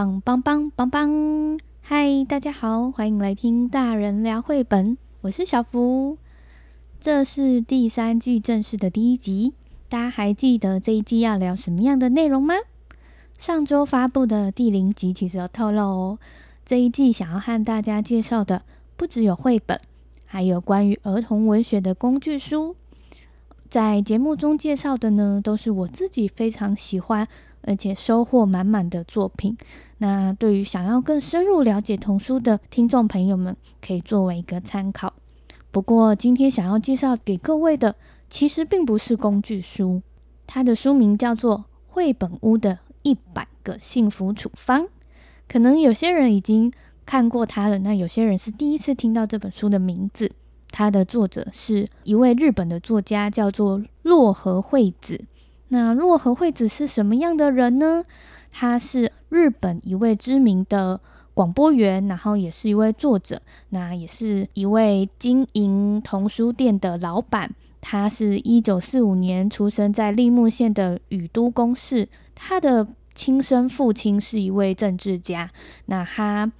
棒棒棒棒棒！嗨，大家好，欢迎来听大人聊绘本，我是小福。这是第三季正式的第一集，大家还记得这一季要聊什么样的内容吗？上周发布的第零集其实有透露哦，这一季想要和大家介绍的不只有绘本，还有关于儿童文学的工具书。在节目中介绍的呢，都是我自己非常喜欢。而且收获满满的作品，那对于想要更深入了解童书的听众朋友们，可以作为一个参考。不过今天想要介绍给各位的，其实并不是工具书，它的书名叫做《绘本屋的一百个幸福处方》。可能有些人已经看过它了，那有些人是第一次听到这本书的名字。它的作者是一位日本的作家，叫做洛河惠子。那洛河惠子是什么样的人呢？他是日本一位知名的广播员，然后也是一位作者，那也是一位经营童书店的老板。他是一九四五年出生在栃木县的宇都宫市。他的亲生父亲是一位政治家。那他，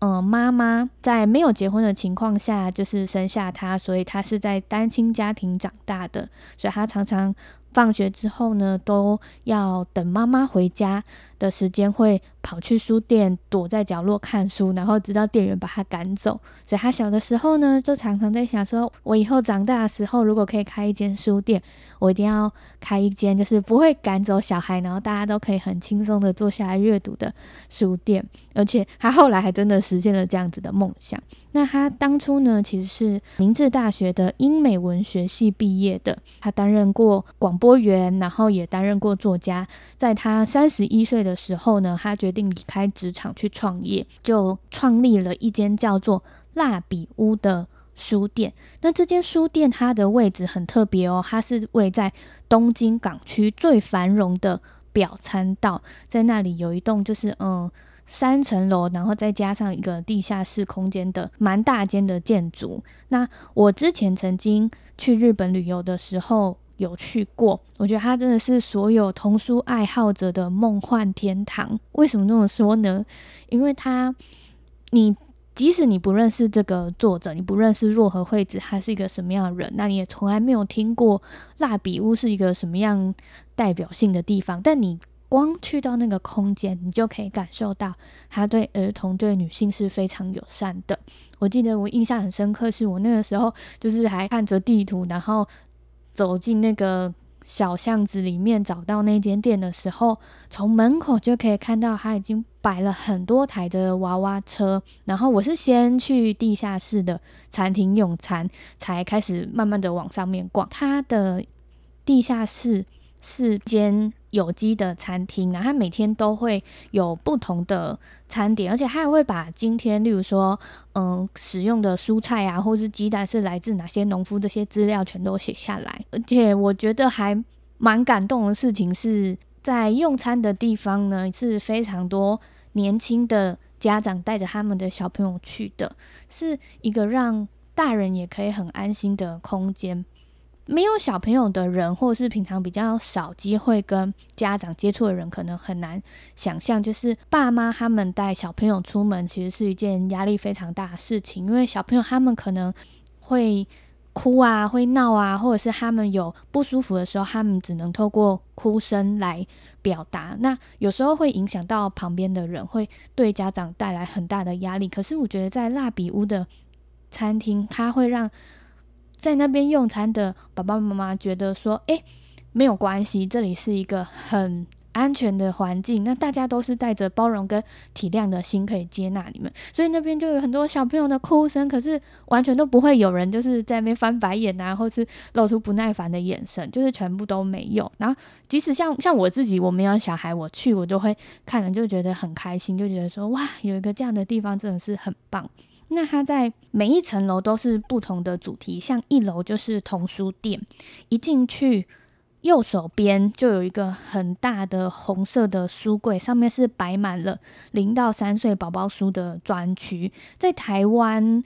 嗯，妈妈在没有结婚的情况下就是生下他，所以他是在单亲家庭长大的，所以他常常。放学之后呢，都要等妈妈回家。的时间，会跑去书店躲在角落看书，然后直到店员把他赶走。所以他小的时候呢，就常常在想说，我以后长大的时候，如果可以开一间书店，我一定要开一间就是不会赶走小孩，然后大家都可以很轻松的坐下来阅读的书店。而且他后来还真的实现了这样子的梦想。那他当初呢，其实是明治大学的英美文学系毕业的。他担任过广播员，然后也担任过作家。在他三十一岁的时候呢，他决定离开职场去创业，就创立了一间叫做蜡笔屋的书店。那这间书店它的位置很特别哦，它是位在东京港区最繁荣的表参道，在那里有一栋就是嗯。三层楼，然后再加上一个地下室空间的蛮大间的建筑。那我之前曾经去日本旅游的时候有去过，我觉得它真的是所有童书爱好者的梦幻天堂。为什么这么说呢？因为它，你即使你不认识这个作者，你不认识洛和惠子，他是一个什么样的人，那你也从来没有听过蜡笔屋是一个什么样代表性的地方，但你。光去到那个空间，你就可以感受到他对儿童、对女性是非常友善的。我记得我印象很深刻，是我那个时候就是还看着地图，然后走进那个小巷子里面，找到那间店的时候，从门口就可以看到他已经摆了很多台的娃娃车。然后我是先去地下室的餐厅用餐，才开始慢慢的往上面逛。它的地下室是间。有机的餐厅，然后他每天都会有不同的餐点，而且他还会把今天，例如说，嗯，使用的蔬菜啊，或是鸡蛋是来自哪些农夫，这些资料全都写下来。而且我觉得还蛮感动的事情是，在用餐的地方呢，是非常多年轻的家长带着他们的小朋友去的，是一个让大人也可以很安心的空间。没有小朋友的人，或者是平常比较少机会跟家长接触的人，可能很难想象，就是爸妈他们带小朋友出门，其实是一件压力非常大的事情。因为小朋友他们可能会哭啊，会闹啊，或者是他们有不舒服的时候，他们只能透过哭声来表达。那有时候会影响到旁边的人，会对家长带来很大的压力。可是我觉得在蜡笔屋的餐厅，它会让在那边用餐的爸爸妈妈觉得说：“诶，没有关系，这里是一个很安全的环境。那大家都是带着包容跟体谅的心，可以接纳你们。所以那边就有很多小朋友的哭声，可是完全都不会有人就是在那边翻白眼啊，或是露出不耐烦的眼神，就是全部都没有。然后即使像像我自己，我没有小孩，我去我就会看了就觉得很开心，就觉得说哇，有一个这样的地方真的是很棒。”那它在每一层楼都是不同的主题，像一楼就是童书店，一进去右手边就有一个很大的红色的书柜，上面是摆满了零到三岁宝宝书的专区。在台湾，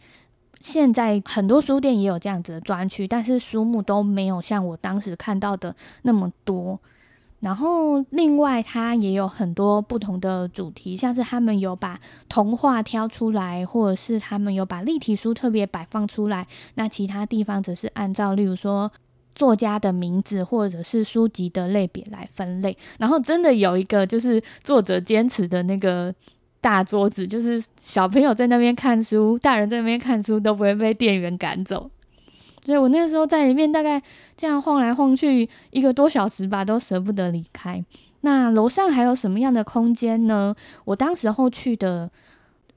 现在很多书店也有这样子的专区，但是书目都没有像我当时看到的那么多。然后另外它也有很多不同的主题，像是他们有把童话挑出来，或者是他们有把立体书特别摆放出来。那其他地方则是按照例如说作家的名字或者是书籍的类别来分类。然后真的有一个就是作者坚持的那个大桌子，就是小朋友在那边看书，大人在那边看书都不会被店员赶走。所以我那个时候在里面大概这样晃来晃去一个多小时吧，都舍不得离开。那楼上还有什么样的空间呢？我当时候去的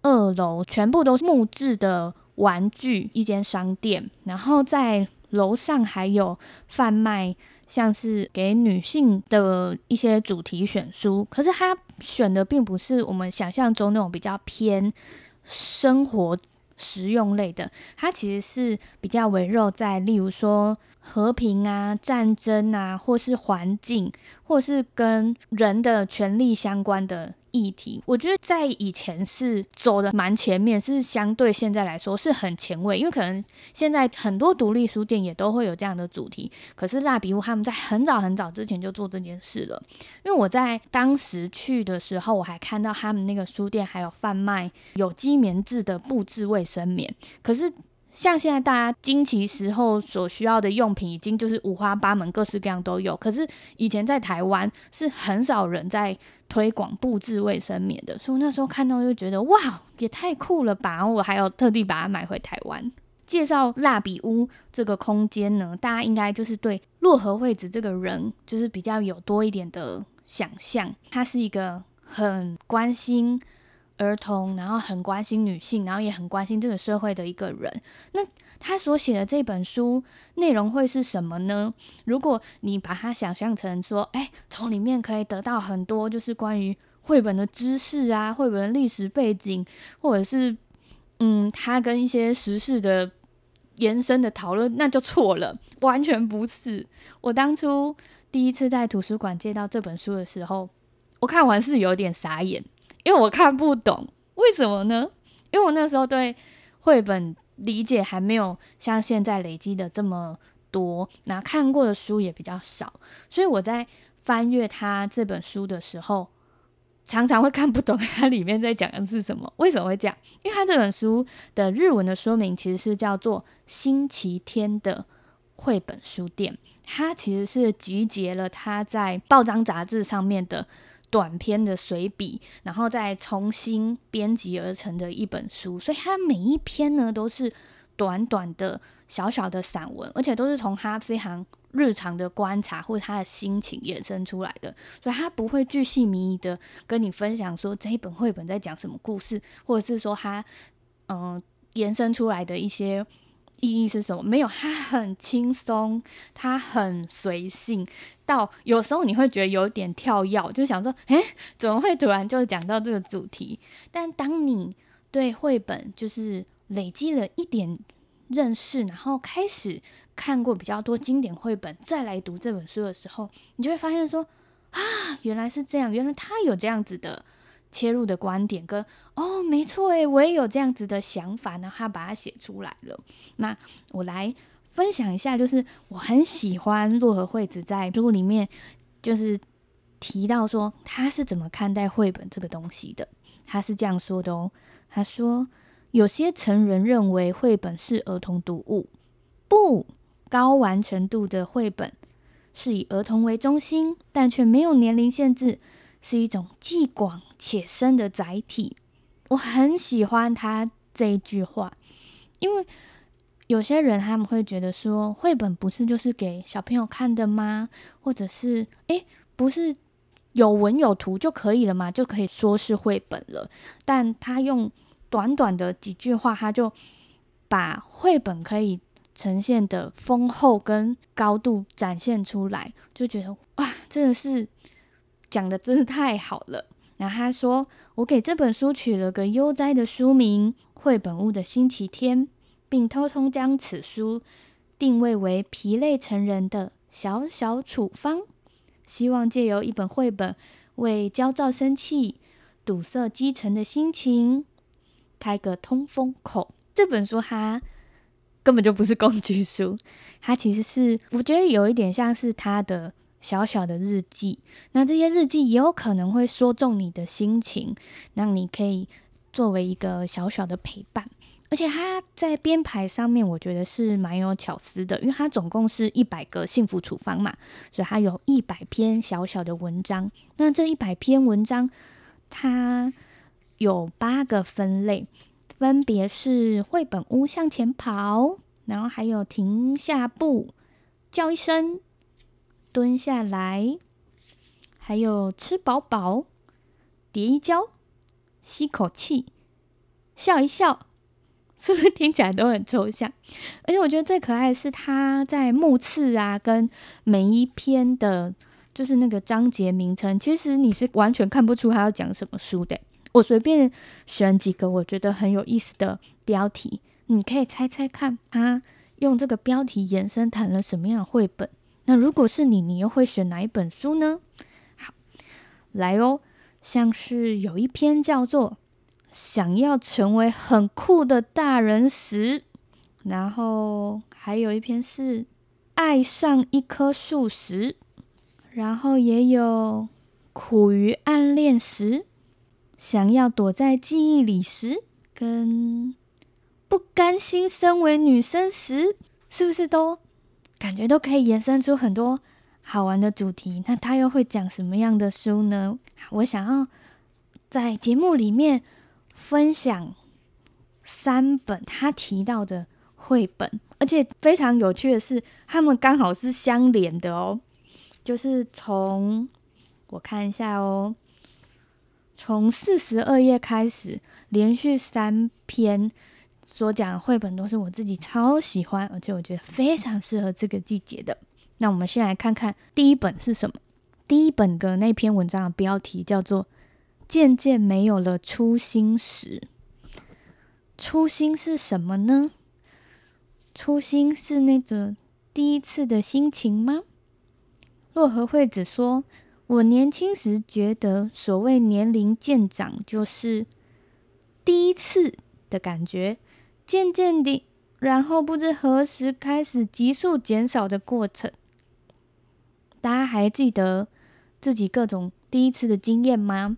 二楼全部都是木质的玩具，一间商店，然后在楼上还有贩卖像是给女性的一些主题选书，可是他选的并不是我们想象中那种比较偏生活。实用类的，它其实是比较围绕在，例如说和平啊、战争啊，或是环境，或是跟人的权利相关的议题。我觉得在以前是走的蛮前面，是相对现在来说是很前卫，因为可能现在很多独立书店也都会有这样的主题。可是蜡笔屋他们在很早很早之前就做这件事了，因为我在当时去的时候，我还看到他们那个书店还有贩卖有机棉质的布制卫生棉，可是。像现在大家经期时候所需要的用品，已经就是五花八门，各式各样都有。可是以前在台湾是很少人在推广布置卫生棉的，所以我那时候看到就觉得哇，也太酷了吧！我还有特地把它买回台湾。介绍蜡笔屋这个空间呢，大家应该就是对洛河惠子这个人就是比较有多一点的想象。他是一个很关心。儿童，然后很关心女性，然后也很关心这个社会的一个人。那他所写的这本书内容会是什么呢？如果你把它想象成说，哎，从里面可以得到很多就是关于绘本的知识啊，绘本的历史背景，或者是嗯，他跟一些时事的延伸的讨论，那就错了，完全不是。我当初第一次在图书馆借到这本书的时候，我看完是有点傻眼。因为我看不懂，为什么呢？因为我那时候对绘本理解还没有像现在累积的这么多，那看过的书也比较少，所以我在翻阅他这本书的时候，常常会看不懂它里面在讲的是什么。为什么会这样？因为他这本书的日文的说明其实是叫做《星期天的绘本书店》，它其实是集结了他在报章杂志上面的。短篇的随笔，然后再重新编辑而成的一本书，所以它每一篇呢都是短短的小小的散文，而且都是从他非常日常的观察或者他的心情衍生出来的，所以他不会巨细靡遗的跟你分享说这一本绘本在讲什么故事，或者是说他嗯、延伸出来的一些。意义是什么？没有，他很轻松，他很随性，到有时候你会觉得有点跳跃，就想说，诶，怎么会突然就讲到这个主题？但当你对绘本就是累积了一点认识，然后开始看过比较多经典绘本，再来读这本书的时候，你就会发现说，啊，原来是这样，原来他有这样子的。切入的观点跟哦，没错诶，我也有这样子的想法，然后他把它写出来了。那我来分享一下，就是我很喜欢洛河惠子在书里面就是提到说他是怎么看待绘本这个东西的。他是这样说的哦，他说有些成人认为绘本是儿童读物，不，高完成度的绘本是以儿童为中心，但却没有年龄限制。是一种既广且深的载体，我很喜欢他这一句话，因为有些人他们会觉得说，绘本不是就是给小朋友看的吗？或者是诶，不是有文有图就可以了吗？就可以说是绘本了。但他用短短的几句话，他就把绘本可以呈现的丰厚跟高度展现出来，就觉得哇，真的是。讲的真是太好了。然后他说：“我给这本书取了个悠哉的书名《绘本屋的星期天》，并偷偷将此书定位为疲累成人的小小处方，希望借由一本绘本，为焦躁生气、堵塞积沉的心情开个通风口。”这本书它根本就不是工具书，它其实是我觉得有一点像是他的。小小的日记。那这些日记也有可能会说中你的心情，让你可以作为一个小小的陪伴。而且它在编排上面，我觉得是蛮有巧思的，因为它总共是一百个幸福处方嘛，所以它有一百篇小小的文章。那这一百篇文章，它有八个分类，分别是绘本屋向前跑，然后还有停下步，叫一声，蹲下来，还有吃饱饱，叠一跤，吸口气，笑一笑。是不是听起来都很抽象？而且我觉得最可爱的是，它在目次啊，跟每一篇的，就是那个章节名称，其实你是完全看不出它要讲什么书的。我随便选几个我觉得很有意思的标题，你可以猜猜看，它用这个标题延伸谈了什么样的绘本？那如果是你，你又会选哪一本书呢？好，来哦，像是有一篇叫做。想要成为很酷的大人时，然后还有一篇是爱上一棵树时，然后也有苦于暗恋时，想要躲在记忆里时，跟不甘心身为女生时，是不是都感觉都可以延伸出很多好玩的主题？那他又会讲什么样的书呢？我想要在节目里面。分享三本他提到的绘本，而且非常有趣的是，他们刚好是相连的哦。就是从我看一下哦，从四十二页开始，连续三篇所讲的绘本都是我自己超喜欢，而且我觉得非常适合这个季节的。那我们先来看看第一本是什么？第一本的那篇文章的标题叫做。渐渐没有了初心时，初心是什么呢？初心是那个第一次的心情吗？洛河惠子说：“我年轻时觉得，所谓年龄渐长，就是第一次的感觉，渐渐地，然后不知何时开始急速减少的过程。大家还记得自己各种第一次的经验吗？”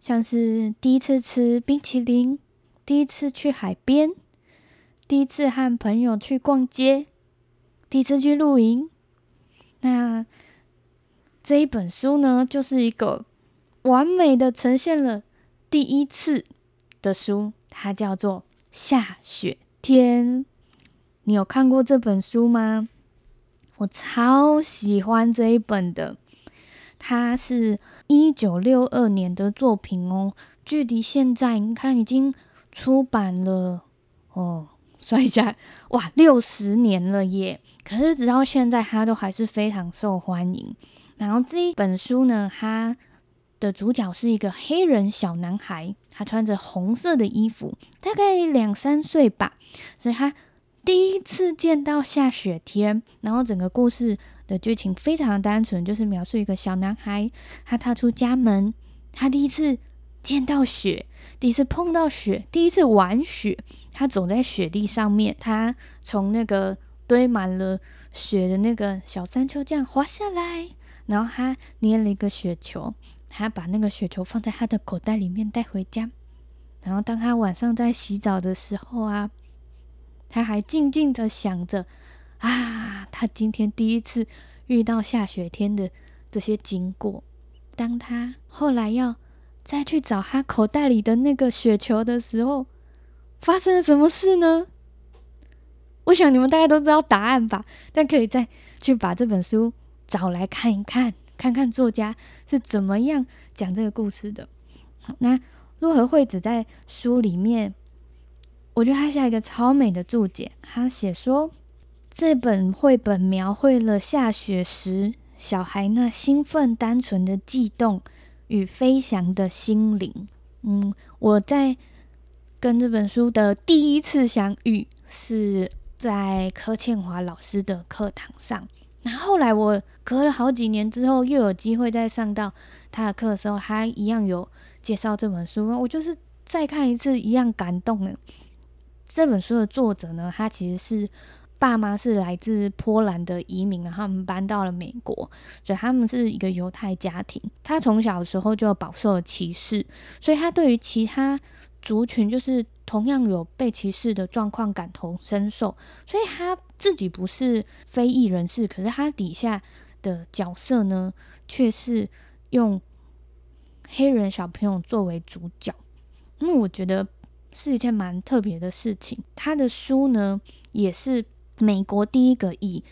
像是第一次吃冰淇淋，第一次去海边，第一次和朋友去逛街，第一次去露营。那这一本书呢，就是一个完美的呈现了第一次的书，它叫做《下雪天》。你有看过这本书吗？我超喜欢这一本的。它是一九六二年的作品哦，距离现在你看已经出版了哦，算一下，哇，六十年了耶！可是直到现在，它都还是非常受欢迎。然后这一本书呢，它的主角是一个黑人小男孩，他穿着红色的衣服，大概两三岁吧，所以他第一次见到下雪天，然后整个故事。的剧情非常单纯，就是描述一个小男孩，他踏出家门，他第一次见到雪，第一次碰到雪，第一次玩雪，他走在雪地上面，他从那个堆满了雪的那个小山丘这样滑下来，然后他捏了一个雪球，他把那个雪球放在他的口袋里面带回家，然后当他晚上在洗澡的时候啊，他还静静的想着。啊，他今天第一次遇到下雪天的这些经过。当他后来要再去找他口袋里的那个雪球的时候，发生了什么事呢？我想你们大概都知道答案吧，但可以再去把这本书找来看一看，看看作家是怎么样讲这个故事的。好，那洛河惠子在书里面，我觉得他下一个超美的注解，他写说。这本绘本描绘了下雪时小孩那兴奋、单纯的悸动与飞翔的心灵。嗯，我在跟这本书的第一次相遇是在柯倩华老师的课堂上。那后来我隔了好几年之后，又有机会再上到他的课的时候，他一样有介绍这本书。我就是再看一次，一样感动的。这本书的作者呢，他其实是。爸妈是来自波兰的移民，然后他们搬到了美国，所以他们是一个犹太家庭。他从小的时候就饱受歧视，所以他对于其他族群就是同样有被歧视的状况感同身受。所以他自己不是非裔人士，可是他底下的角色呢，却是用黑人小朋友作为主角。那、嗯、我觉得是一件蛮特别的事情。他的书呢，也是。美国第一个以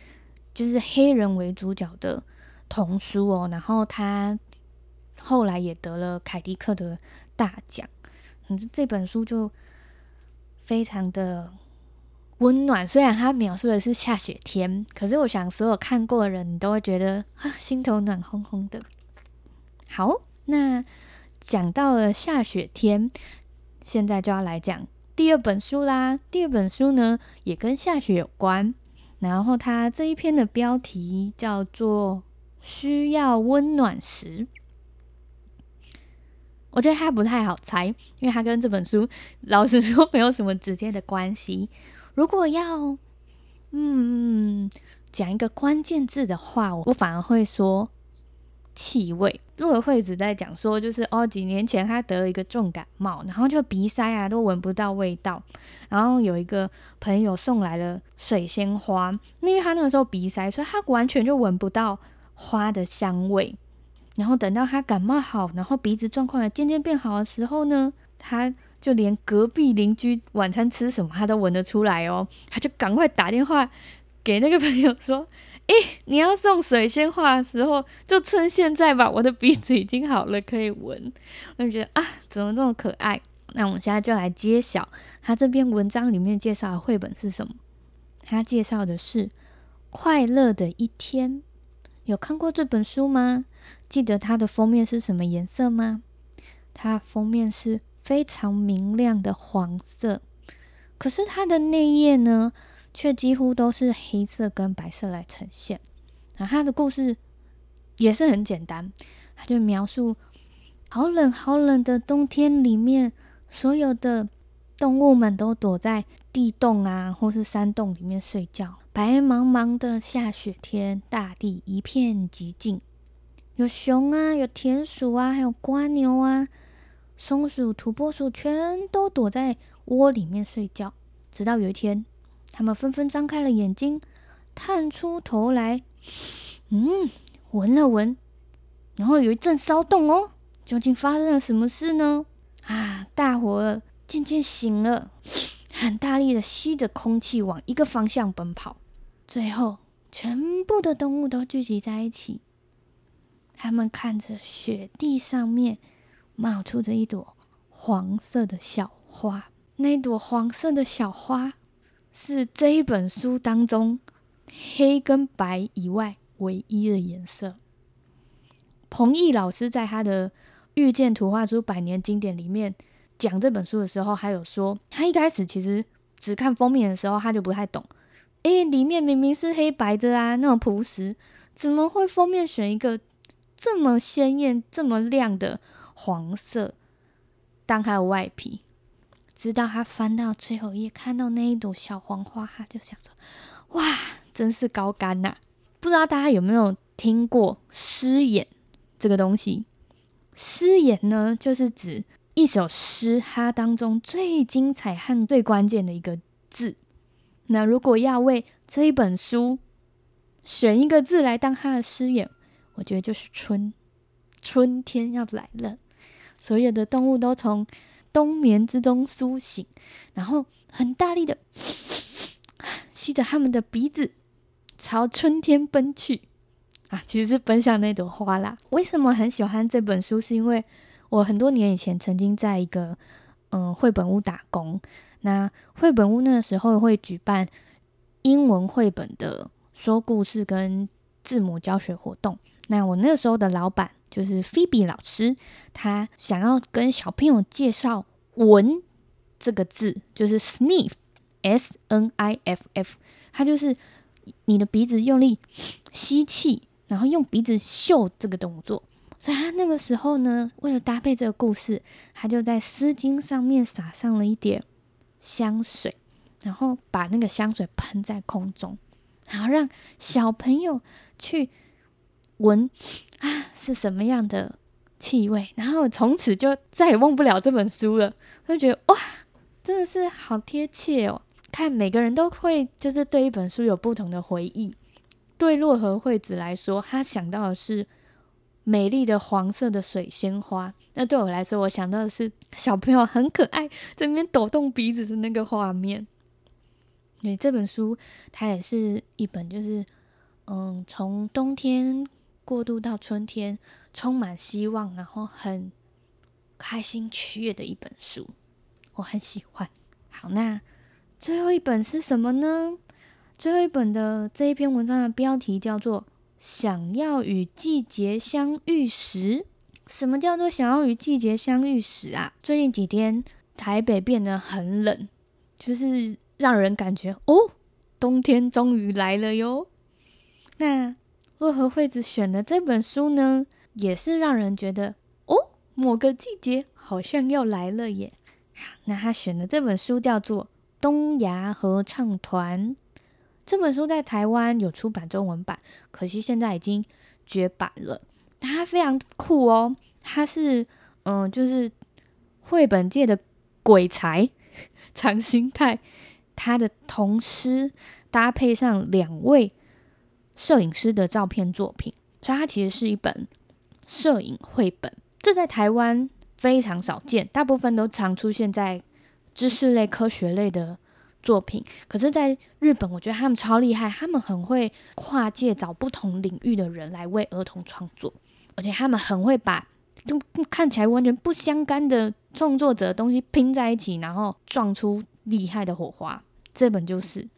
就是黑人为主角的童书哦，然后他后来也得了凯迪克的大奖。嗯，这本书就非常的温暖，虽然他描述的是下雪天，可是我想所有看过的人，你都会觉得啊，心头暖烘烘的。好，那讲到了下雪天，现在就要来讲。第二本书啦，第二本书呢也跟下雪有关，然后它这一篇的标题叫做“需要温暖时”。我觉得它不太好猜，因为它跟这本书老实说没有什么直接的关系。如果要嗯讲一个关键字的话，我反而会说。气味，作为惠子在讲说，就是哦，几年前他得了一个重感冒，然后就鼻塞啊，都闻不到味道。然后有一个朋友送来了水仙花，因为他那个时候鼻塞，所以他完全就闻不到花的香味。然后等到他感冒好，然后鼻子状况也渐渐变好的时候呢，他就连隔壁邻居晚餐吃什么，他都闻得出来哦。他就赶快打电话给那个朋友说。诶，你要送水仙花的时候，就趁现在吧。我的鼻子已经好了，可以闻。我就觉得啊，怎么这么可爱？那我们现在就来揭晓，他这篇文章里面介绍的绘本是什么？他介绍的是《快乐的一天》。有看过这本书吗？记得它的封面是什么颜色吗？它封面是非常明亮的黄色，可是它的内页呢？却几乎都是黑色跟白色来呈现。啊，他的故事也是很简单，他就描述好冷好冷的冬天里面，所有的动物们都躲在地洞啊，或是山洞里面睡觉。白茫茫的下雪天，大地一片寂静，有熊啊，有田鼠啊，还有蜗牛啊，松鼠、土拨鼠全都躲在窝里面睡觉。直到有一天。他们纷纷张开了眼睛，探出头来，嗯，闻了闻，然后有一阵骚动哦。究竟发生了什么事呢？啊，大伙渐渐醒了，很大力的吸着空气往一个方向奔跑。最后，全部的动物都聚集在一起，他们看着雪地上面冒出着一朵黄色的小花，那朵黄色的小花。是这一本书当中黑跟白以外唯一的颜色。彭毅老师在他的《遇见图画书百年经典》里面讲这本书的时候，还有说，他一开始其实只看封面的时候，他就不太懂。诶，里面明明是黑白的啊，那种朴实，怎么会封面选一个这么鲜艳、这么亮的黄色当它的外皮？直到他翻到最后一页，看到那一朵小黄花，他就想说：“哇，真是高干呐、！”不知道大家有没有听过诗眼这个东西？诗眼呢，就是指一首诗它当中最精彩和最关键的一个字。那如果要为这一本书选一个字来当它的诗眼，我觉得就是春。春天要来了，所有的动物都从冬眠之中苏醒，然后很大力的吸着他们的鼻子，朝春天奔去。啊，其实是奔向那朵花啦。为什么很喜欢这本书？是因为我很多年以前曾经在一个嗯绘本屋打工。那绘本屋那个时候会举办英文绘本的说故事跟字母教学活动。那我那时候的老板。就是菲比老师，他想要跟小朋友介绍“闻”这个字，就是 sniff，s n i f f，它就是你的鼻子用力吸气，然后用鼻子嗅这个动作。所以他那个时候呢，为了搭配这个故事，他就在丝巾上面撒上了一点香水，然后把那个香水喷在空中，然后让小朋友去闻啊是什么样的气味，然后从此就再也忘不了这本书了。我就觉得哇，真的是好贴切哦！看每个人都会就是对一本书有不同的回忆。对洛河惠子来说，他想到的是美丽的黄色的水仙花。那对我来说，我想到的是小朋友很可爱，在那边抖动鼻子的那个画面。对，这本书，它也是一本就是嗯，从冬天过渡到春天，充满希望，然后很开心雀跃的一本书，我很喜欢。好，那最后一本是什么呢？最后一本的这一篇文章的标题叫做《想要与季节相遇时》。什么叫做想要与季节相遇时啊？最近几天台北变得很冷，就是让人感觉哦，冬天终于来了哟。那洛河惠子选的这本书呢，也是让人觉得哦，某个季节好像要来了耶。那他选的这本书叫做《东亚合唱团》。这本书在台湾有出版中文版，可惜现在已经绝版了。它非常酷哦，它是嗯，就是绘本界的鬼才 长新太，他的童诗搭配上两位摄影师的照片作品，所以它其实是一本摄影绘本。这在台湾非常少见，大部分都常出现在知识类、科学类的。作品，可是在日本，我觉得他们超厉害，他们很会跨界找不同领域的人来为儿童创作，而且他们很会把就看起来完全不相干的创作者的东西拼在一起，然后撞出厉害的火花。这本就是，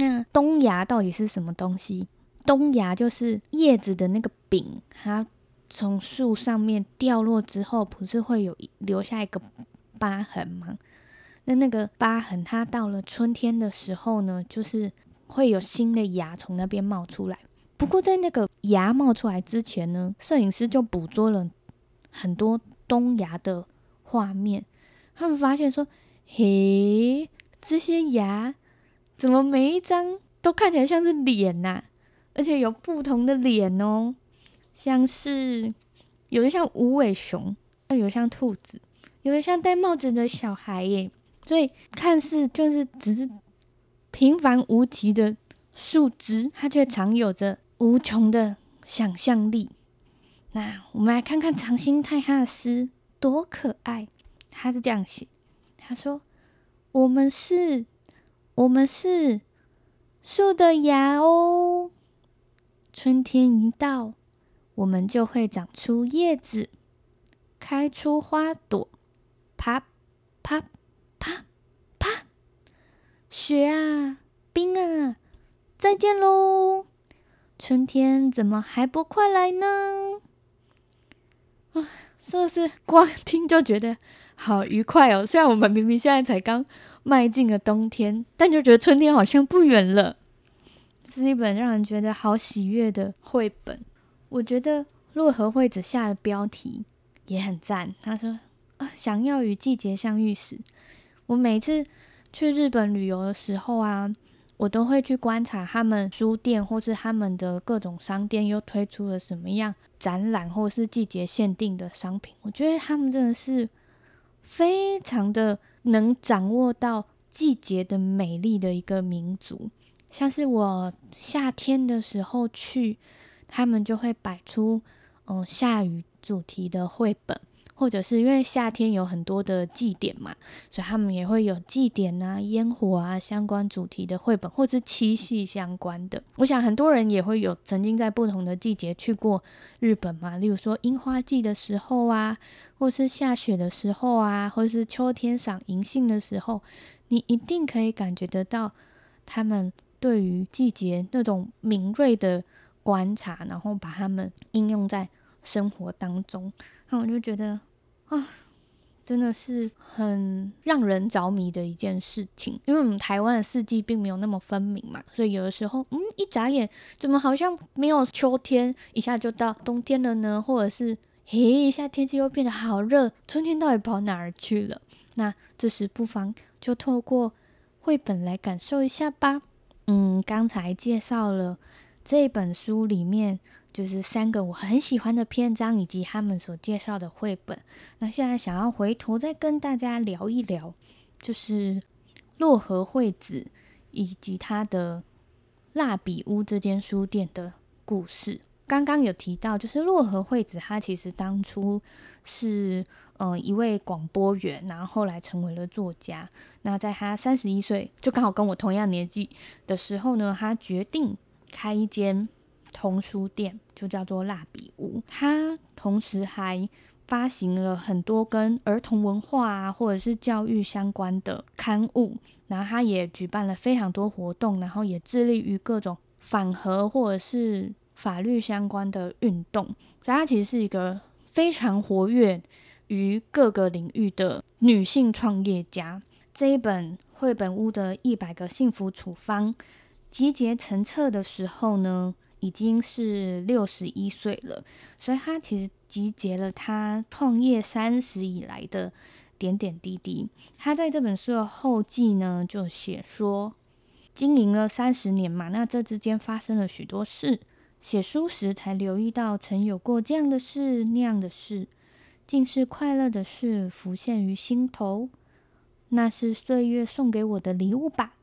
那冬芽到底是什么东西？冬芽就是叶子的那个柄，它从树上面掉落之后，不是会有留下一个疤痕吗？那那个疤痕，它到了春天的时候呢，就是会有新的芽从那边冒出来。不过在那个芽冒出来之前呢，摄影师就捕捉了很多冬芽的画面。他们发现说：“嘿，这些芽怎么每一张都看起来像是脸呐？而且有不同的脸哦，像是有的像无尾熊，啊，有的像兔子，有的像戴帽子的小孩耶。”所以看似就是只是平凡无奇的树枝，它却藏有着无穷的想象力。那我们来看看长兴太他的诗多可爱。他是这样写：他说，我们是，我们是树的芽哦。春天一到，我们就会长出叶子，开出花朵，啪啪。啪啪，雪啊，冰啊，再见喽！春天怎么还不快来呢？啊，是不是光听就觉得好愉快哦？虽然我们明明现在才刚迈进了冬天，但就觉得春天好像不远了。是一本让人觉得好喜悦的绘本。我觉得洛河惠子下的标题也很赞。他说：“啊，想要与季节相遇时。”我每次去日本旅游的时候啊，我都会去观察他们书店或是他们的各种商店又推出了什么样展览或是季节限定的商品。我觉得他们真的是非常的能掌握到季节的美丽的一个民族。像是我夏天的时候去，他们就会摆出嗯下雨主题的绘本。或者是因为夏天有很多的祭典嘛，所以他们也会有祭典啊、烟火啊相关主题的绘本，或是七夕相关的。我想很多人也会有曾经在不同的季节去过日本嘛，例如说樱花季的时候啊，或是下雪的时候啊，或是秋天赏银杏的时候，你一定可以感觉得到他们对于季节那种敏锐的观察，然后把他们应用在生活当中。那我就觉得。啊，真的是很让人着迷的一件事情，因为我们台湾的四季并没有那么分明嘛，所以有的时候，嗯，一眨眼，怎么好像没有秋天，一下就到冬天了呢？或者是，嘿，一下天气又变得好热，春天到底跑哪儿去了？那这时不妨就透过绘本来感受一下吧。嗯，刚才介绍了这本书里面就是三个我很喜欢的篇章，以及他们所介绍的绘本。那现在想要回头再跟大家聊一聊，就是洛河惠子以及他的蜡笔屋这间书店的故事。刚刚有提到，就是洛河惠子，他其实当初是嗯、一位广播员，然后后来成为了作家。那在他三十一岁，就刚好跟我同样年纪的时候呢，他决定开一间童书店，就叫做蜡笔屋。它同时还发行了很多跟儿童文化啊，或者是教育相关的刊物。然后它也举办了非常多活动，然后也致力于各种反核或者是。法律相关的运动，所以它其实是一个非常活跃于各个领域的女性创业家。这一本绘本屋的一百个幸福处方集结成册的时候呢，已经是六十一岁了。所以他其实集结了他创业三十以来的点点滴滴。他在这本书的后记呢，就写说，经营了三十年嘛，那这之间发生了许多事。写书时才留意到，曾有过这样的事，那样的事，竟是快乐的事浮现于心头。那是岁月送给我的礼物吧？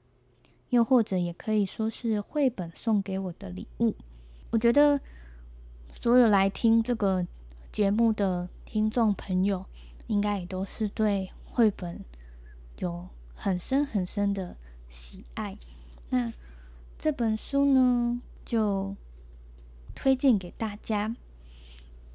又或者也可以说是绘本送给我的礼物。我觉得，所有来听这个节目的听众朋友，应该也都是对绘本有很深很深的喜爱。那这本书呢，就。推荐给大家。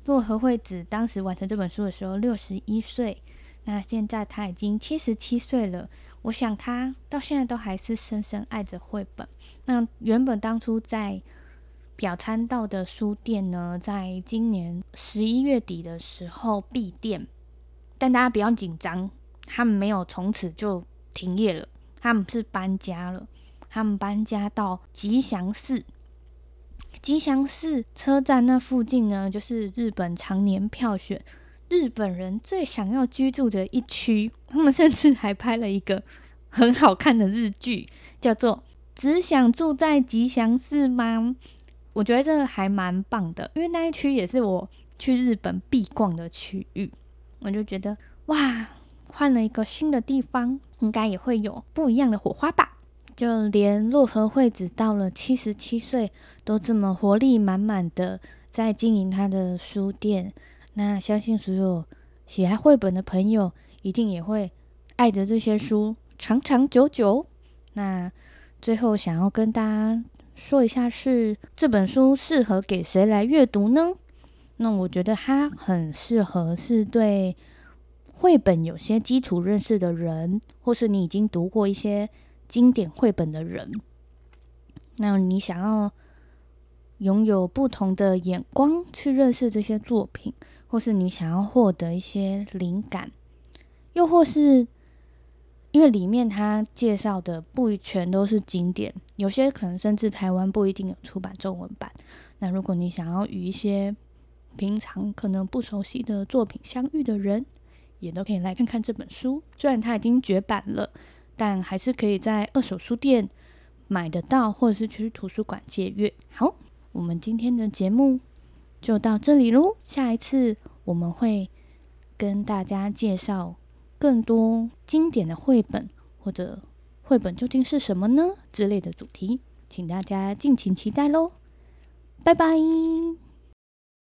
洛河惠子当时完成这本书的时候，六十一岁。那现在他已经七十七岁了。我想他到现在都还是深深爱着绘本。那原本当初在表参道的书店呢，在今年十一月底的时候闭店，但大家不要紧张，他们没有从此就停业了，他们是搬家了，他们搬家到吉祥寺。吉祥寺车站那附近呢，就是日本常年票选日本人最想要居住的一区。他们甚至还拍了一个很好看的日剧，叫做《只想住在吉祥寺吗》。我觉得这个还蛮棒的，因为那一区也是我去日本必逛的区域。我就觉得哇，换了一个新的地方，应该也会有不一样的火花吧。就连洛河惠子到了七十七岁，都这么活力满满的在经营他的书店。那相信所有喜爱绘本的朋友，一定也会爱着这些书长长久久。那最后想要跟大家说一下是，这本书适合给谁来阅读呢？那我觉得它很适合是对绘本有些基础认识的人，或是你已经读过一些。经典绘本的人，那你想要拥有不同的眼光去认识这些作品，或是你想要获得一些灵感，又或是因为里面他介绍的不全都是经典，有些可能甚至台湾不一定有出版中文版。那如果你想要与一些平常可能不熟悉的作品相遇的人，也都可以来看看这本书。虽然它已经绝版了。但还是可以在二手书店买得到，或者是去图书馆借阅。好，我们今天的节目就到这里喽。下一次我们会跟大家介绍更多经典的绘本，或者绘本究竟是什么呢之类的主题，请大家尽情期待喽。拜拜。